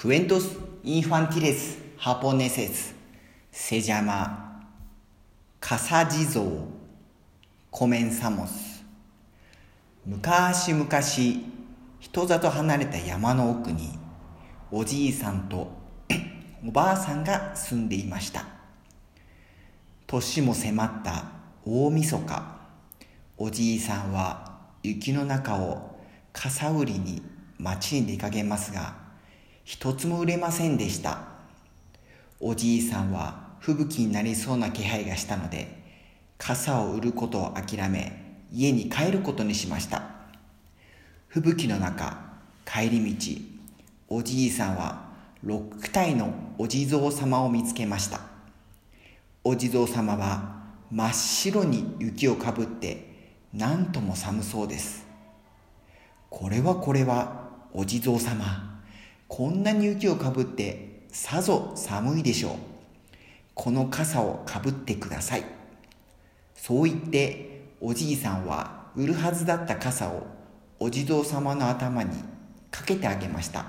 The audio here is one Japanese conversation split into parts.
Cuentos infantiles japoneses. Se llama Casa Jizo comenzamos. 昔々人里離れた山の奥におじいさんとおばあさんが住んでいました年も迫った大晦日おじいさんは雪の中を傘売りに町に出かけますが一つも売れませんでした。おじいさんは吹雪になりそうな気配がしたので、傘を売ることを諦め、家に帰ることにしました。吹雪の中、帰り道、おじいさんは六体のお地蔵様を見つけました。お地蔵様は真っ白に雪をかぶって何とも寒そうです。これはこれはお地蔵様。こんなに雪をかぶってさぞ寒いでしょう。この傘をかぶってください。そう言っておじいさんは売るはずだった傘をお地蔵様の頭にかけてあげました。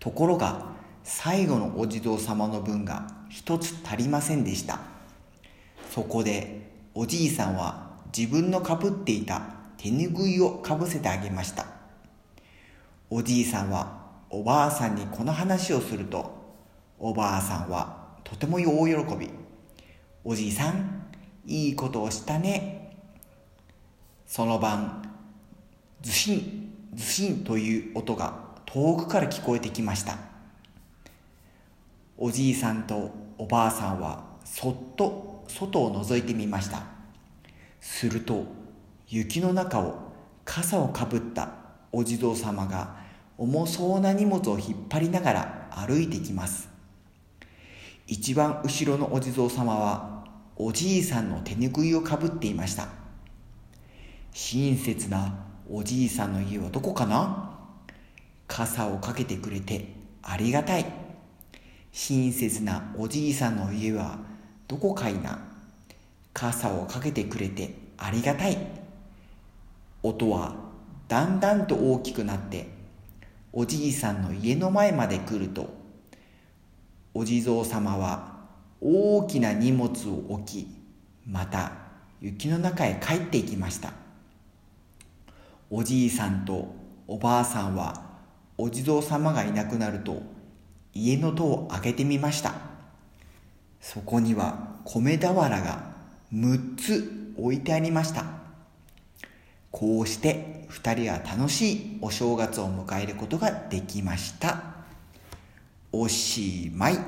ところが最後のお地蔵様の分が一つ足りませんでした。そこでおじいさんは自分のかぶっていた手ぬぐいをかぶせてあげました。おじいさんはおばあさんにこの話をするとおばあさんはとても大喜び。おじいさんいいことをしたね。その晩ずしんずしんという音が遠くから聞こえてきました。おじいさんとおばあさんはそっと外を覗いてみました。すると雪の中を傘をかぶったお地蔵様が重そうな荷物を引っ張りながら歩いてきます。一番後ろのお地蔵様はおじいさんの手ぬぐいをかぶっていました。親切なおじいさんの家はどこかな？傘をかけてくれてありがたい。親切なおじいさんの家はどこかいな？傘をかけてくれてありがたい。音はだんだんと大きくなっておじいさんの家の前まで来るとお地蔵様は大きな荷物を置きまた雪の中へ帰っていきました。おじいさんとおばあさんはお地蔵様がいなくなると家の戸を開けてみました。そこには米俵が6つ置いてありました。こうして二人は楽しいお正月を迎えることができました。おしまい。